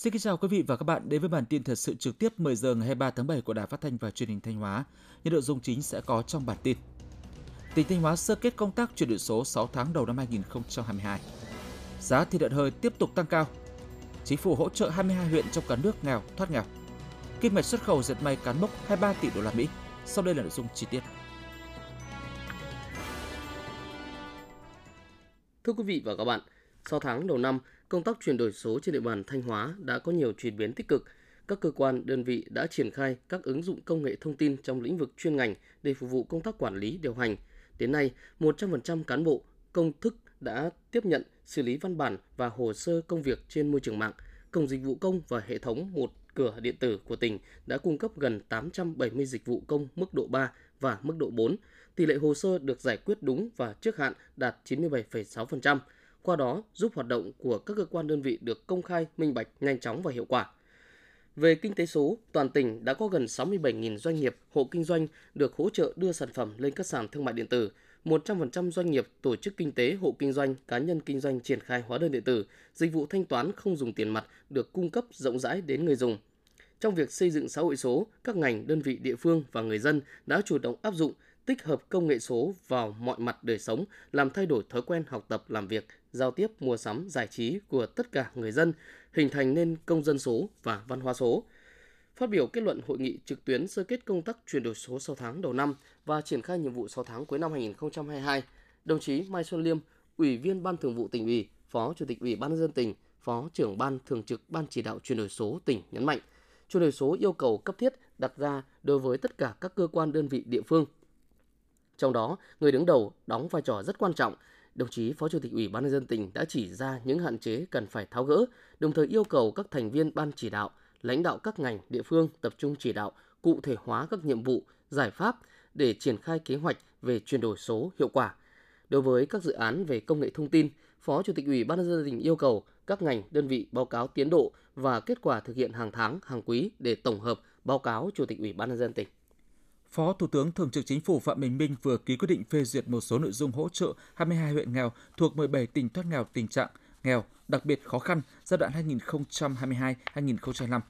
Xin kính chào quý vị và các bạn đến với bản tin thời sự trực tiếp 10 giờ ngày 23 tháng 7 của Đài Phát thanh và Truyền hình Thanh Hóa. Những nội dung chính sẽ có trong bản tin. Tỉnh Thanh Hóa sơ kết công tác chuyển đổi số 6 tháng đầu năm 2022. Giá thịt lợn hơi tiếp tục tăng cao. Chính phủ hỗ trợ 22 huyện trong cả nước nghèo thoát nghèo. Kim ngạch xuất khẩu dệt may cán mốc 23 tỷ đô la Mỹ. Sau đây là nội dung chi tiết. Thưa quý vị và các bạn, 6 tháng đầu năm, công tác chuyển đổi số trên địa bàn Thanh Hóa đã có nhiều chuyển biến tích cực. Các cơ quan, đơn vị đã triển khai các ứng dụng công nghệ thông tin trong lĩnh vực chuyên ngành để phục vụ công tác quản lý điều hành. Đến nay, 100% cán bộ, công thức đã tiếp nhận, xử lý văn bản và hồ sơ công việc trên môi trường mạng. Cổng dịch vụ công và hệ thống một cửa điện tử của tỉnh đã cung cấp gần 870 dịch vụ công mức độ 3 và mức độ 4. Tỷ lệ hồ sơ được giải quyết đúng và trước hạn đạt 97,6% qua đó giúp hoạt động của các cơ quan đơn vị được công khai, minh bạch, nhanh chóng và hiệu quả. Về kinh tế số, toàn tỉnh đã có gần 67.000 doanh nghiệp, hộ kinh doanh được hỗ trợ đưa sản phẩm lên các sàn thương mại điện tử. 100% doanh nghiệp, tổ chức kinh tế, hộ kinh doanh, cá nhân kinh doanh triển khai hóa đơn điện tử, dịch vụ thanh toán không dùng tiền mặt được cung cấp rộng rãi đến người dùng. Trong việc xây dựng xã hội số, các ngành, đơn vị địa phương và người dân đã chủ động áp dụng, tích hợp công nghệ số vào mọi mặt đời sống, làm thay đổi thói quen học tập, làm việc, giao tiếp, mua sắm, giải trí của tất cả người dân, hình thành nên công dân số và văn hóa số. Phát biểu kết luận hội nghị trực tuyến sơ kết công tác chuyển đổi số 6 tháng đầu năm và triển khai nhiệm vụ 6 tháng cuối năm 2022, đồng chí Mai Xuân Liêm, Ủy viên Ban Thường vụ tỉnh ủy, Phó Chủ tịch Ủy ban nhân dân tỉnh, Phó trưởng Ban Thường trực Ban chỉ đạo chuyển đổi số tỉnh nhấn mạnh, chuyển đổi số yêu cầu cấp thiết đặt ra đối với tất cả các cơ quan đơn vị địa phương. Trong đó, người đứng đầu đóng vai trò rất quan trọng đồng chí Phó Chủ tịch Ủy ban nhân dân tỉnh đã chỉ ra những hạn chế cần phải tháo gỡ, đồng thời yêu cầu các thành viên ban chỉ đạo, lãnh đạo các ngành, địa phương tập trung chỉ đạo, cụ thể hóa các nhiệm vụ, giải pháp để triển khai kế hoạch về chuyển đổi số hiệu quả. Đối với các dự án về công nghệ thông tin, Phó Chủ tịch Ủy ban nhân dân tỉnh yêu cầu các ngành, đơn vị báo cáo tiến độ và kết quả thực hiện hàng tháng, hàng quý để tổng hợp báo cáo Chủ tịch Ủy ban nhân dân tỉnh. Phó Thủ tướng Thường trực Chính phủ Phạm Bình Minh vừa ký quyết định phê duyệt một số nội dung hỗ trợ 22 huyện nghèo thuộc 17 tỉnh thoát nghèo tình trạng nghèo đặc biệt khó khăn giai đoạn 2022-2025.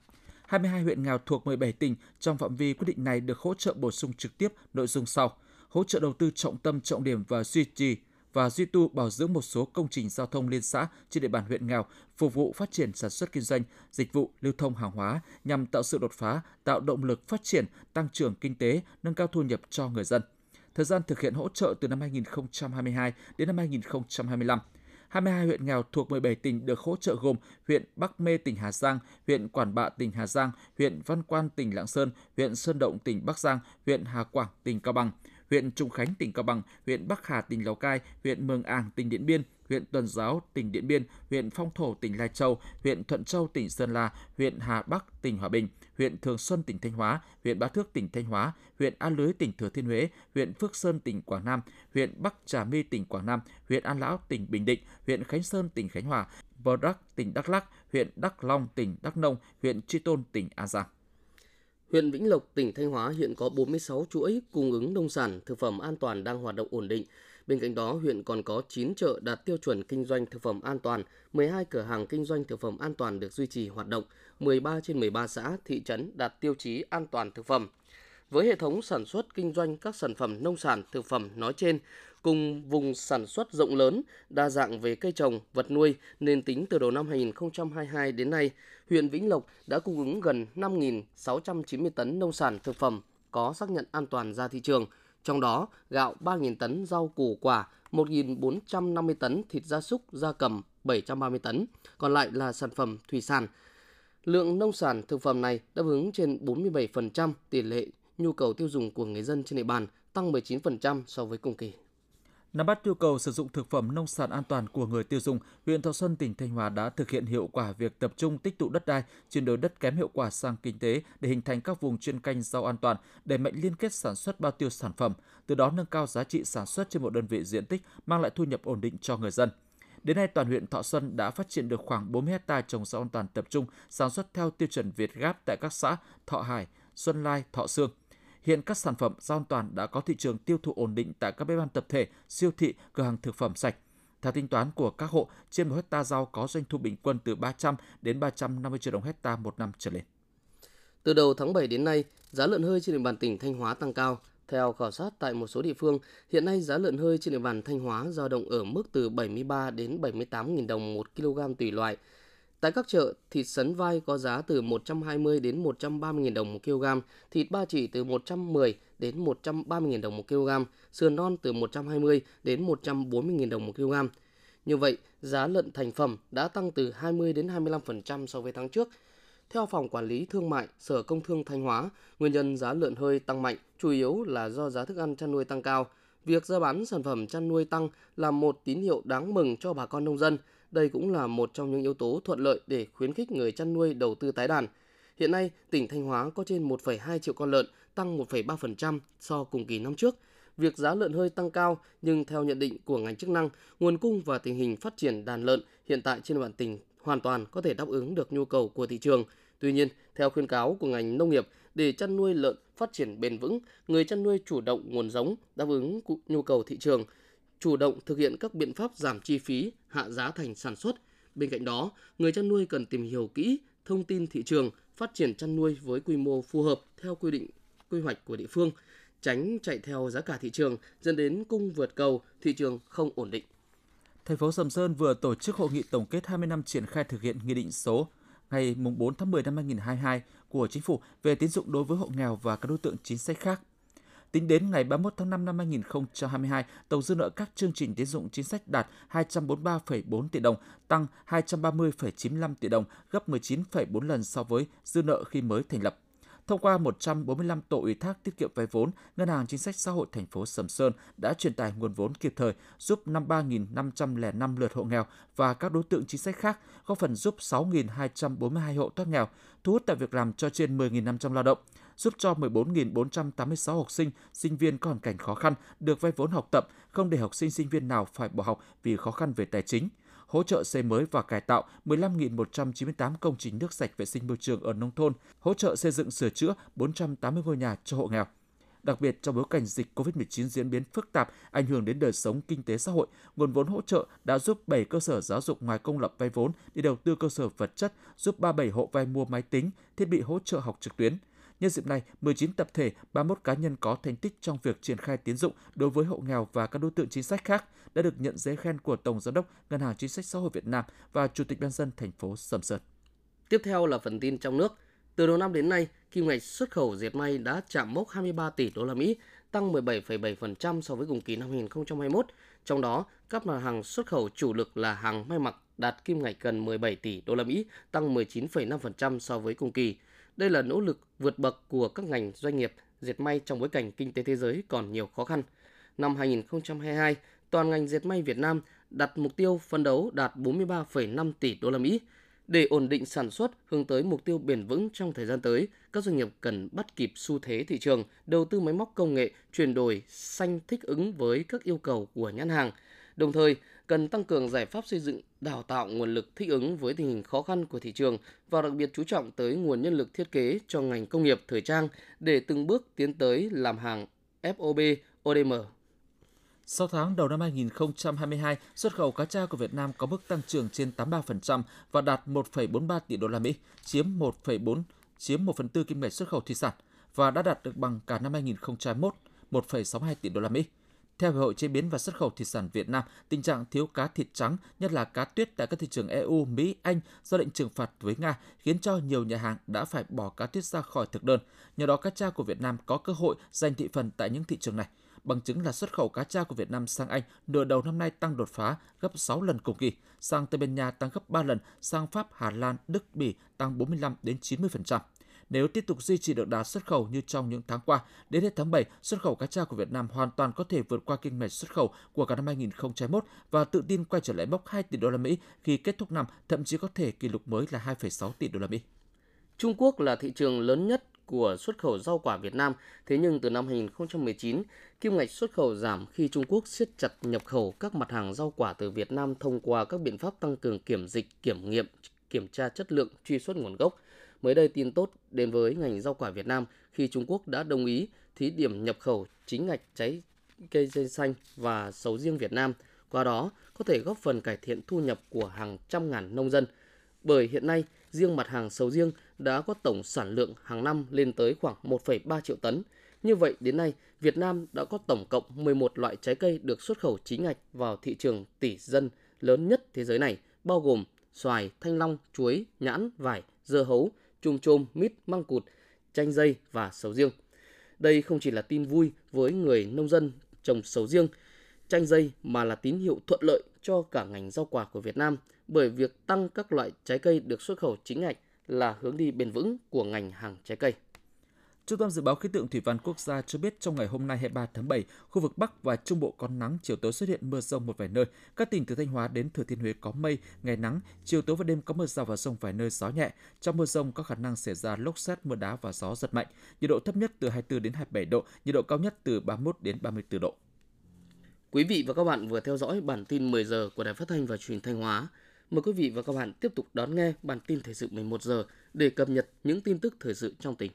22 huyện nghèo thuộc 17 tỉnh trong phạm vi quyết định này được hỗ trợ bổ sung trực tiếp nội dung sau: hỗ trợ đầu tư trọng tâm, trọng điểm và duy trì và duy tu bảo dưỡng một số công trình giao thông liên xã trên địa bàn huyện nghèo phục vụ phát triển sản xuất kinh doanh, dịch vụ, lưu thông hàng hóa nhằm tạo sự đột phá, tạo động lực phát triển, tăng trưởng kinh tế, nâng cao thu nhập cho người dân. Thời gian thực hiện hỗ trợ từ năm 2022 đến năm 2025. 22 huyện nghèo thuộc 17 tỉnh được hỗ trợ gồm huyện Bắc Mê tỉnh Hà Giang, huyện Quản Bạ tỉnh Hà Giang, huyện Văn Quan tỉnh Lạng Sơn, huyện Sơn Động tỉnh Bắc Giang, huyện Hà Quảng tỉnh Cao Bằng, huyện Trung Khánh, tỉnh Cao Bằng, huyện Bắc Hà, tỉnh Lào Cai, huyện Mường Ảng, tỉnh Điện Biên, huyện Tuần Giáo, tỉnh Điện Biên, huyện Phong Thổ, tỉnh Lai Châu, huyện Thuận Châu, tỉnh Sơn La, huyện Hà Bắc, tỉnh Hòa Bình, huyện Thường Xuân, tỉnh Thanh Hóa, huyện Bá Thước, tỉnh Thanh Hóa, huyện An Lưới, tỉnh Thừa Thiên Huế, huyện Phước Sơn, tỉnh Quảng Nam, huyện Bắc Trà My, tỉnh Quảng Nam, huyện An Lão, tỉnh Bình Định, huyện Khánh Sơn, tỉnh Khánh Hòa, Bờ Đắc, tỉnh Đắk lắc huyện Đắk Long, tỉnh Đắk Nông, huyện Tri Tôn, tỉnh An Giang. Huyện Vĩnh Lộc, tỉnh Thanh Hóa hiện có 46 chuỗi cung ứng nông sản, thực phẩm an toàn đang hoạt động ổn định. Bên cạnh đó, huyện còn có 9 chợ đạt tiêu chuẩn kinh doanh thực phẩm an toàn, 12 cửa hàng kinh doanh thực phẩm an toàn được duy trì hoạt động, 13 trên 13 xã, thị trấn đạt tiêu chí an toàn thực phẩm. Với hệ thống sản xuất kinh doanh các sản phẩm nông sản, thực phẩm nói trên, cùng vùng sản xuất rộng lớn, đa dạng về cây trồng, vật nuôi nên tính từ đầu năm 2022 đến nay, huyện Vĩnh Lộc đã cung ứng gần 5.690 tấn nông sản thực phẩm có xác nhận an toàn ra thị trường, trong đó gạo 3.000 tấn rau củ quả, 1.450 tấn thịt gia súc, gia cầm, 730 tấn, còn lại là sản phẩm thủy sản. Lượng nông sản thực phẩm này đáp ứng trên 47% tỷ lệ nhu cầu tiêu dùng của người dân trên địa bàn, tăng 19% so với cùng kỳ. Nắm bắt nhu cầu sử dụng thực phẩm nông sản an toàn của người tiêu dùng, huyện Thọ Xuân, tỉnh Thanh Hóa đã thực hiện hiệu quả việc tập trung tích tụ đất đai, chuyển đổi đất kém hiệu quả sang kinh tế để hình thành các vùng chuyên canh rau an toàn, đẩy mạnh liên kết sản xuất bao tiêu sản phẩm, từ đó nâng cao giá trị sản xuất trên một đơn vị diện tích, mang lại thu nhập ổn định cho người dân. Đến nay, toàn huyện Thọ Xuân đã phát triển được khoảng 40 hecta trồng rau an toàn tập trung, sản xuất theo tiêu chuẩn Việt Gáp tại các xã Thọ Hải, Xuân Lai, Thọ Sương. Hiện các sản phẩm rau an toàn đã có thị trường tiêu thụ ổn định tại các bếp ăn tập thể, siêu thị, cửa hàng thực phẩm sạch. Theo tính toán của các hộ, trên một hecta rau có doanh thu bình quân từ 300 đến 350 triệu đồng hecta một năm trở lên. Từ đầu tháng 7 đến nay, giá lợn hơi trên địa bàn tỉnh Thanh Hóa tăng cao. Theo khảo sát tại một số địa phương, hiện nay giá lợn hơi trên địa bàn Thanh Hóa dao động ở mức từ 73 đến 78.000 đồng một kg tùy loại. Tại các chợ, thịt sấn vai có giá từ 120 đến 130.000 đồng một kg, thịt ba chỉ từ 110 đến 130.000 đồng một kg, sườn non từ 120 đến 140.000 đồng một kg. Như vậy, giá lợn thành phẩm đã tăng từ 20 đến 25% so với tháng trước. Theo Phòng Quản lý Thương mại, Sở Công Thương Thanh Hóa, nguyên nhân giá lợn hơi tăng mạnh chủ yếu là do giá thức ăn chăn nuôi tăng cao. Việc giá bán sản phẩm chăn nuôi tăng là một tín hiệu đáng mừng cho bà con nông dân. Đây cũng là một trong những yếu tố thuận lợi để khuyến khích người chăn nuôi đầu tư tái đàn. Hiện nay, tỉnh Thanh Hóa có trên 1,2 triệu con lợn, tăng 1,3% so cùng kỳ năm trước. Việc giá lợn hơi tăng cao, nhưng theo nhận định của ngành chức năng, nguồn cung và tình hình phát triển đàn lợn hiện tại trên địa bàn tỉnh hoàn toàn có thể đáp ứng được nhu cầu của thị trường. Tuy nhiên, theo khuyên cáo của ngành nông nghiệp, để chăn nuôi lợn phát triển bền vững, người chăn nuôi chủ động nguồn giống, đáp ứng nhu cầu thị trường, chủ động thực hiện các biện pháp giảm chi phí, hạ giá thành sản xuất. Bên cạnh đó, người chăn nuôi cần tìm hiểu kỹ thông tin thị trường, phát triển chăn nuôi với quy mô phù hợp theo quy định quy hoạch của địa phương, tránh chạy theo giá cả thị trường dẫn đến cung vượt cầu, thị trường không ổn định. Thành phố Sầm Sơn vừa tổ chức hội nghị tổng kết 20 năm triển khai thực hiện nghị định số ngày 4 tháng 10 năm 2022 của Chính phủ về tín dụng đối với hộ nghèo và các đối tượng chính sách khác. Tính đến ngày 31 tháng 5 năm 2022, tổng dư nợ các chương trình tín dụng chính sách đạt 243,4 tỷ đồng, tăng 230,95 tỷ đồng, gấp 19,4 lần so với dư nợ khi mới thành lập. Thông qua 145 tổ ủy thác tiết kiệm vay vốn, Ngân hàng Chính sách Xã hội thành phố Sầm Sơn đã truyền tải nguồn vốn kịp thời giúp 53.505 lượt hộ nghèo và các đối tượng chính sách khác, góp phần giúp 6.242 hộ thoát nghèo, thu hút tạo việc làm cho trên 10.500 lao động, giúp cho 14.486 học sinh, sinh viên có hoàn cảnh khó khăn được vay vốn học tập, không để học sinh sinh viên nào phải bỏ học vì khó khăn về tài chính hỗ trợ xây mới và cải tạo 15.198 công trình nước sạch vệ sinh môi trường ở nông thôn, hỗ trợ xây dựng sửa chữa 480 ngôi nhà cho hộ nghèo. Đặc biệt trong bối cảnh dịch COVID-19 diễn biến phức tạp, ảnh hưởng đến đời sống kinh tế xã hội, nguồn vốn hỗ trợ đã giúp 7 cơ sở giáo dục ngoài công lập vay vốn để đầu tư cơ sở vật chất, giúp 37 hộ vay mua máy tính, thiết bị hỗ trợ học trực tuyến. Nhân dịp này, 19 tập thể, 31 cá nhân có thành tích trong việc triển khai tiến dụng đối với hộ nghèo và các đối tượng chính sách khác đã được nhận giấy khen của Tổng Giám đốc Ngân hàng Chính sách Xã hội Việt Nam và Chủ tịch Ban dân thành phố Sầm Sơn. Tiếp theo là phần tin trong nước. Từ đầu năm đến nay, kim ngạch xuất khẩu dệt may đã chạm mốc 23 tỷ đô la Mỹ, tăng 17,7% so với cùng kỳ năm 2021. Trong đó, các mặt hàng xuất khẩu chủ lực là hàng may mặc đạt kim ngạch gần 17 tỷ đô la Mỹ, tăng 19,5% so với cùng kỳ. Đây là nỗ lực vượt bậc của các ngành doanh nghiệp dệt may trong bối cảnh kinh tế thế giới còn nhiều khó khăn. Năm 2022, toàn ngành dệt may Việt Nam đặt mục tiêu phân đấu đạt 43,5 tỷ đô la Mỹ. Để ổn định sản xuất hướng tới mục tiêu bền vững trong thời gian tới, các doanh nghiệp cần bắt kịp xu thế thị trường, đầu tư máy móc công nghệ, chuyển đổi xanh thích ứng với các yêu cầu của nhãn hàng. Đồng thời, cần tăng cường giải pháp xây dựng, đào tạo nguồn lực thích ứng với tình hình khó khăn của thị trường và đặc biệt chú trọng tới nguồn nhân lực thiết kế cho ngành công nghiệp thời trang để từng bước tiến tới làm hàng FOB, ODM. Sau tháng đầu năm 2022, xuất khẩu cá tra của Việt Nam có mức tăng trưởng trên 83% và đạt 1,43 tỷ đô la Mỹ, chiếm 1,4 chiếm 1 phần tư kim ngạch xuất khẩu thủy sản và đã đạt được bằng cả năm 2021, 1,62 tỷ đô la Mỹ. Theo Hiệp hội Chế biến và Xuất khẩu Thủy sản Việt Nam, tình trạng thiếu cá thịt trắng, nhất là cá tuyết tại các thị trường EU, Mỹ, Anh do lệnh trừng phạt với Nga khiến cho nhiều nhà hàng đã phải bỏ cá tuyết ra khỏi thực đơn. Nhờ đó cá tra của Việt Nam có cơ hội giành thị phần tại những thị trường này. Bằng chứng là xuất khẩu cá tra của Việt Nam sang Anh nửa đầu năm nay tăng đột phá gấp 6 lần cùng kỳ, sang Tây Ban Nha tăng gấp 3 lần, sang Pháp, Hà Lan, Đức, Bỉ tăng 45 đến 90%. Nếu tiếp tục duy trì được đà xuất khẩu như trong những tháng qua, đến hết tháng 7, xuất khẩu cá tra của Việt Nam hoàn toàn có thể vượt qua kinh ngạch xuất khẩu của cả năm 2021 và tự tin quay trở lại mốc 2 tỷ đô la Mỹ khi kết thúc năm, thậm chí có thể kỷ lục mới là 2,6 tỷ đô la Mỹ. Trung Quốc là thị trường lớn nhất của xuất khẩu rau quả Việt Nam, thế nhưng từ năm 2019, kim ngạch xuất khẩu giảm khi Trung Quốc siết chặt nhập khẩu các mặt hàng rau quả từ Việt Nam thông qua các biện pháp tăng cường kiểm dịch, kiểm nghiệm, kiểm tra chất lượng, truy xuất nguồn gốc. Mới đây tin tốt đến với ngành rau quả Việt Nam khi Trung Quốc đã đồng ý thí điểm nhập khẩu chính ngạch trái cây dây xanh và sầu riêng Việt Nam. qua đó có thể góp phần cải thiện thu nhập của hàng trăm ngàn nông dân. Bởi hiện nay, riêng mặt hàng sầu riêng đã có tổng sản lượng hàng năm lên tới khoảng 1,3 triệu tấn. Như vậy, đến nay, Việt Nam đã có tổng cộng 11 loại trái cây được xuất khẩu chính ngạch vào thị trường tỷ dân lớn nhất thế giới này, bao gồm xoài, thanh long, chuối, nhãn, vải, dưa hấu, chôm chôm, mít, măng cụt, chanh dây và sầu riêng. Đây không chỉ là tin vui với người nông dân trồng sầu riêng, chanh dây mà là tín hiệu thuận lợi cho cả ngành rau quả của Việt Nam bởi việc tăng các loại trái cây được xuất khẩu chính ngạch là hướng đi bền vững của ngành hàng trái cây. Trung tâm Dự báo Khí tượng Thủy văn Quốc gia cho biết trong ngày hôm nay 23 tháng 7, khu vực Bắc và Trung Bộ có nắng, chiều tối xuất hiện mưa rông một vài nơi. Các tỉnh từ Thanh Hóa đến Thừa Thiên Huế có mây, ngày nắng, chiều tối và đêm có mưa rào và rông vài nơi gió nhẹ. Trong mưa rông có khả năng xảy ra lốc xét, mưa đá và gió giật mạnh. Nhiệt độ thấp nhất từ 24 đến 27 độ, nhiệt độ cao nhất từ 31 đến 34 độ. Quý vị và các bạn vừa theo dõi bản tin 10 giờ của Đài Phát thanh và Truyền Thanh Hóa. Mời quý vị và các bạn tiếp tục đón nghe bản tin thời sự 11 giờ để cập nhật những tin tức thời sự trong tỉnh.